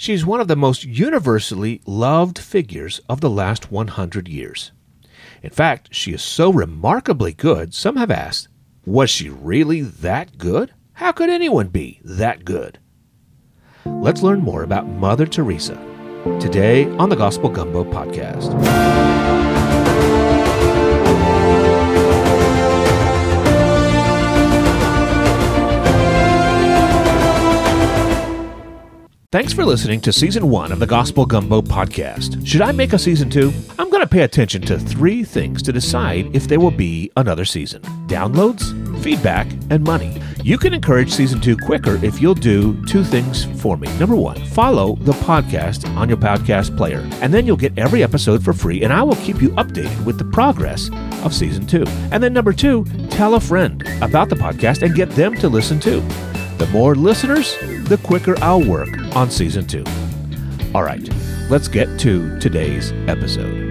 She's one of the most universally loved figures of the last 100 years. In fact, she is so remarkably good, some have asked, was she really that good? How could anyone be that good? Let's learn more about Mother Teresa today on the Gospel Gumbo podcast. Thanks for listening to season one of the Gospel Gumbo podcast. Should I make a season two? I'm going to pay attention to three things to decide if there will be another season downloads, feedback, and money. You can encourage season two quicker if you'll do two things for me. Number one, follow the podcast on your podcast player, and then you'll get every episode for free, and I will keep you updated with the progress of season two. And then number two, tell a friend about the podcast and get them to listen too. The more listeners, the quicker I'll work on season two. All right, let's get to today's episode.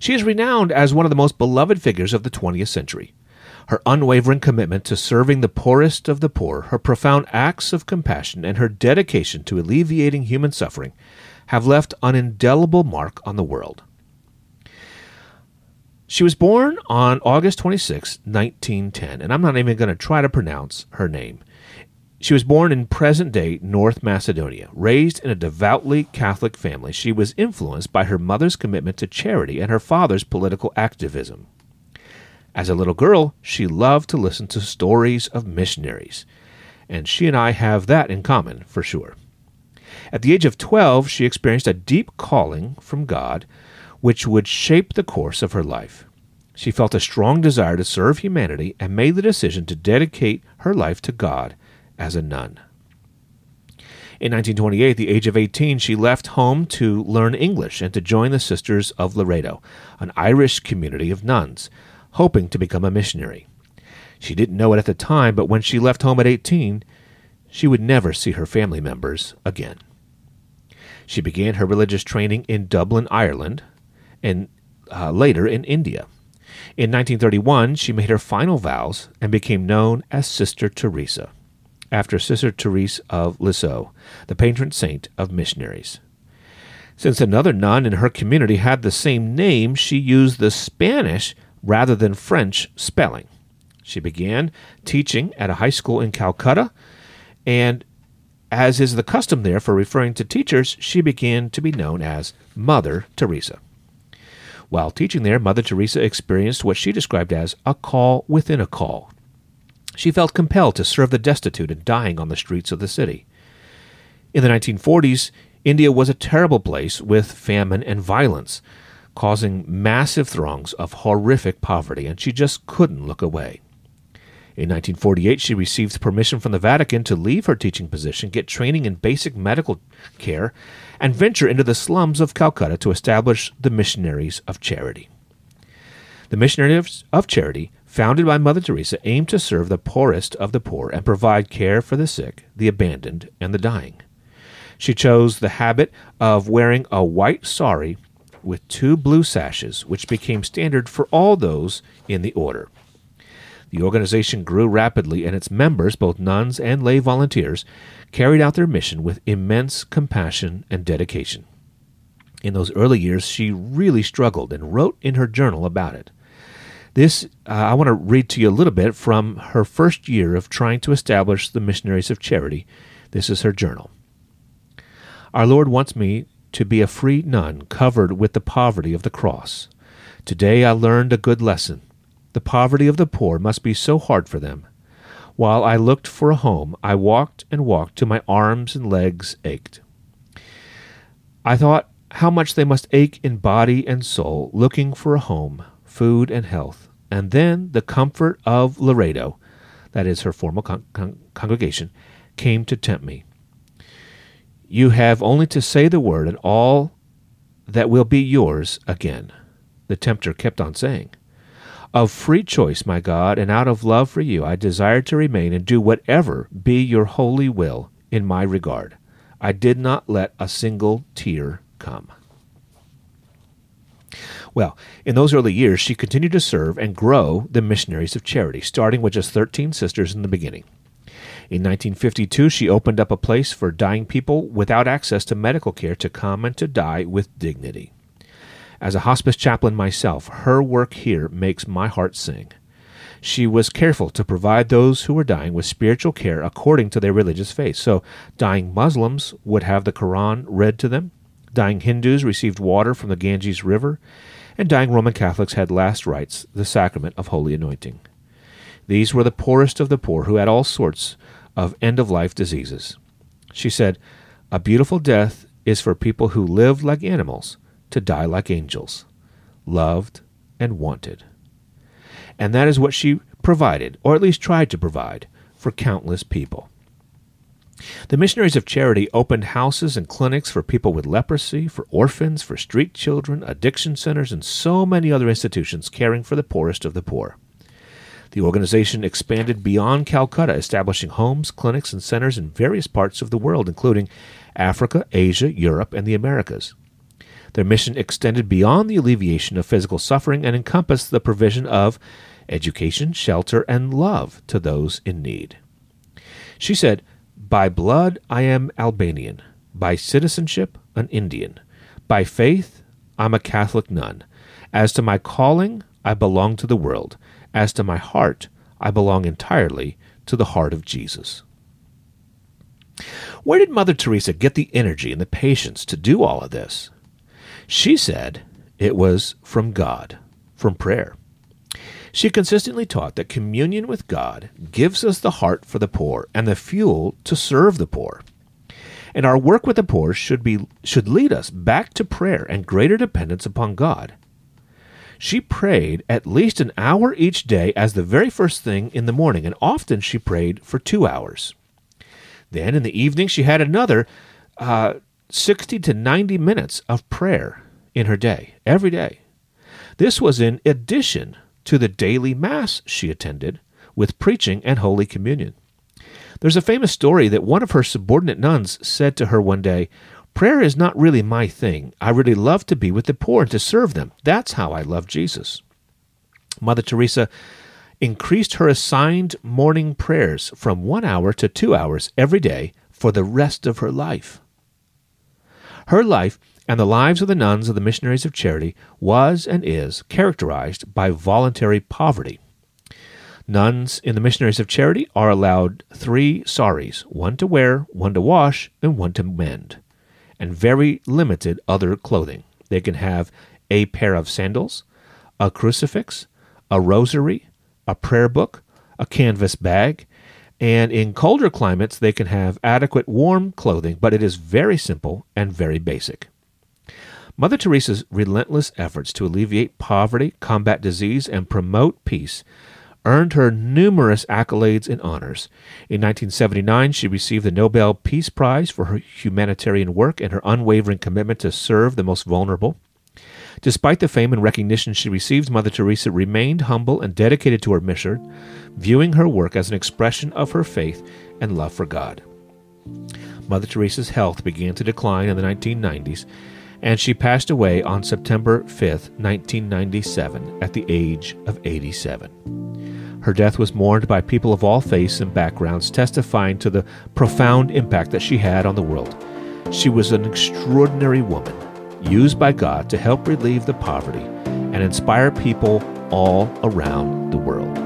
She is renowned as one of the most beloved figures of the 20th century. Her unwavering commitment to serving the poorest of the poor, her profound acts of compassion, and her dedication to alleviating human suffering have left an indelible mark on the world. She was born on August 26, 1910, and I'm not even going to try to pronounce her name. She was born in present day North Macedonia. Raised in a devoutly Catholic family, she was influenced by her mother's commitment to charity and her father's political activism. As a little girl, she loved to listen to stories of missionaries, and she and I have that in common for sure. At the age of 12, she experienced a deep calling from God which would shape the course of her life. She felt a strong desire to serve humanity and made the decision to dedicate her life to God as a nun. In 1928, at the age of 18, she left home to learn English and to join the Sisters of Loreto, an Irish community of nuns, hoping to become a missionary. She didn't know it at the time, but when she left home at 18, she would never see her family members again. She began her religious training in Dublin, Ireland, and uh, later in India. In 1931, she made her final vows and became known as Sister Teresa, after Sister Therese of Lisieux, the patron saint of missionaries. Since another nun in her community had the same name, she used the Spanish rather than French spelling. She began teaching at a high school in Calcutta, and as is the custom there for referring to teachers, she began to be known as Mother Teresa. While teaching there, Mother Teresa experienced what she described as a call within a call. She felt compelled to serve the destitute and dying on the streets of the city. In the 1940s, India was a terrible place with famine and violence, causing massive throngs of horrific poverty, and she just couldn't look away. In 1948, she received permission from the Vatican to leave her teaching position, get training in basic medical care, and venture into the slums of Calcutta to establish the Missionaries of Charity. The Missionaries of Charity, founded by Mother Teresa, aimed to serve the poorest of the poor and provide care for the sick, the abandoned, and the dying. She chose the habit of wearing a white sari with two blue sashes, which became standard for all those in the order. The organization grew rapidly, and its members, both nuns and lay volunteers, carried out their mission with immense compassion and dedication. In those early years, she really struggled and wrote in her journal about it. This, uh, I want to read to you a little bit from her first year of trying to establish the Missionaries of Charity. This is her journal. Our Lord wants me to be a free nun covered with the poverty of the cross. Today I learned a good lesson. The poverty of the poor must be so hard for them. While I looked for a home, I walked and walked till my arms and legs ached. I thought how much they must ache in body and soul, looking for a home, food, and health. And then the comfort of Loreto, that is her formal con- con- congregation, came to tempt me. You have only to say the word, and all that will be yours again. The tempter kept on saying. Of free choice, my God, and out of love for you, I desire to remain and do whatever be your holy will in my regard. I did not let a single tear come. Well, in those early years, she continued to serve and grow the missionaries of charity, starting with just 13 sisters in the beginning. In 1952, she opened up a place for dying people without access to medical care to come and to die with dignity. As a hospice chaplain myself, her work here makes my heart sing. She was careful to provide those who were dying with spiritual care according to their religious faith. So, dying Muslims would have the Quran read to them, dying Hindus received water from the Ganges River, and dying Roman Catholics had last rites, the sacrament of holy anointing. These were the poorest of the poor who had all sorts of end of life diseases. She said, A beautiful death is for people who live like animals to die like angels, loved and wanted. And that is what she provided, or at least tried to provide, for countless people. The Missionaries of Charity opened houses and clinics for people with leprosy, for orphans, for street children, addiction centers, and so many other institutions caring for the poorest of the poor. The organization expanded beyond Calcutta, establishing homes, clinics, and centers in various parts of the world, including Africa, Asia, Europe, and the Americas. Their mission extended beyond the alleviation of physical suffering and encompassed the provision of education, shelter, and love to those in need. She said, By blood I am Albanian, by citizenship an Indian, by faith I'm a Catholic nun. As to my calling, I belong to the world. As to my heart, I belong entirely to the heart of Jesus. Where did Mother Teresa get the energy and the patience to do all of this? She said it was from God, from prayer. She consistently taught that communion with God gives us the heart for the poor and the fuel to serve the poor. And our work with the poor should be should lead us back to prayer and greater dependence upon God. She prayed at least an hour each day as the very first thing in the morning, and often she prayed for two hours. Then in the evening, she had another uh, 60 to 90 minutes of prayer in her day, every day. This was in addition to the daily Mass she attended with preaching and Holy Communion. There's a famous story that one of her subordinate nuns said to her one day, Prayer is not really my thing. I really love to be with the poor and to serve them. That's how I love Jesus. Mother Teresa increased her assigned morning prayers from one hour to two hours every day for the rest of her life. Her life and the lives of the nuns of the Missionaries of Charity was and is characterized by voluntary poverty. Nuns in the Missionaries of Charity are allowed three saris one to wear, one to wash, and one to mend, and very limited other clothing. They can have a pair of sandals, a crucifix, a rosary, a prayer book, a canvas bag, and in colder climates, they can have adequate warm clothing, but it is very simple and very basic. Mother Teresa's relentless efforts to alleviate poverty, combat disease, and promote peace earned her numerous accolades and honors. In 1979, she received the Nobel Peace Prize for her humanitarian work and her unwavering commitment to serve the most vulnerable. Despite the fame and recognition she received, Mother Teresa remained humble and dedicated to her mission, viewing her work as an expression of her faith and love for God. Mother Teresa's health began to decline in the 1990s, and she passed away on September 5, 1997, at the age of 87. Her death was mourned by people of all faiths and backgrounds, testifying to the profound impact that she had on the world. She was an extraordinary woman used by God to help relieve the poverty and inspire people all around the world.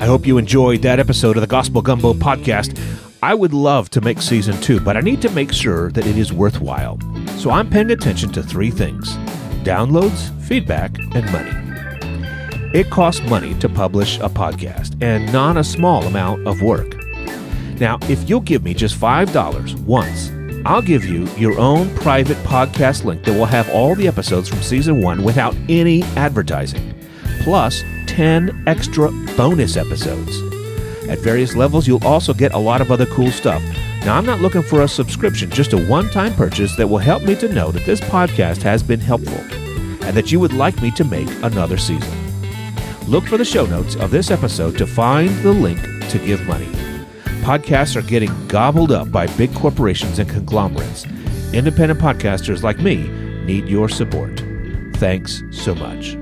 I hope you enjoyed that episode of the Gospel Gumbo podcast. I would love to make season two, but I need to make sure that it is worthwhile. So I'm paying attention to three things downloads, feedback, and money. It costs money to publish a podcast and not a small amount of work. Now, if you'll give me just $5 once, I'll give you your own private podcast link that will have all the episodes from season one without any advertising, plus 10 extra bonus episodes. At various levels, you'll also get a lot of other cool stuff. Now, I'm not looking for a subscription, just a one time purchase that will help me to know that this podcast has been helpful and that you would like me to make another season. Look for the show notes of this episode to find the link to give money. Podcasts are getting gobbled up by big corporations and conglomerates, Independent podcasters like me need your support. Thanks so much.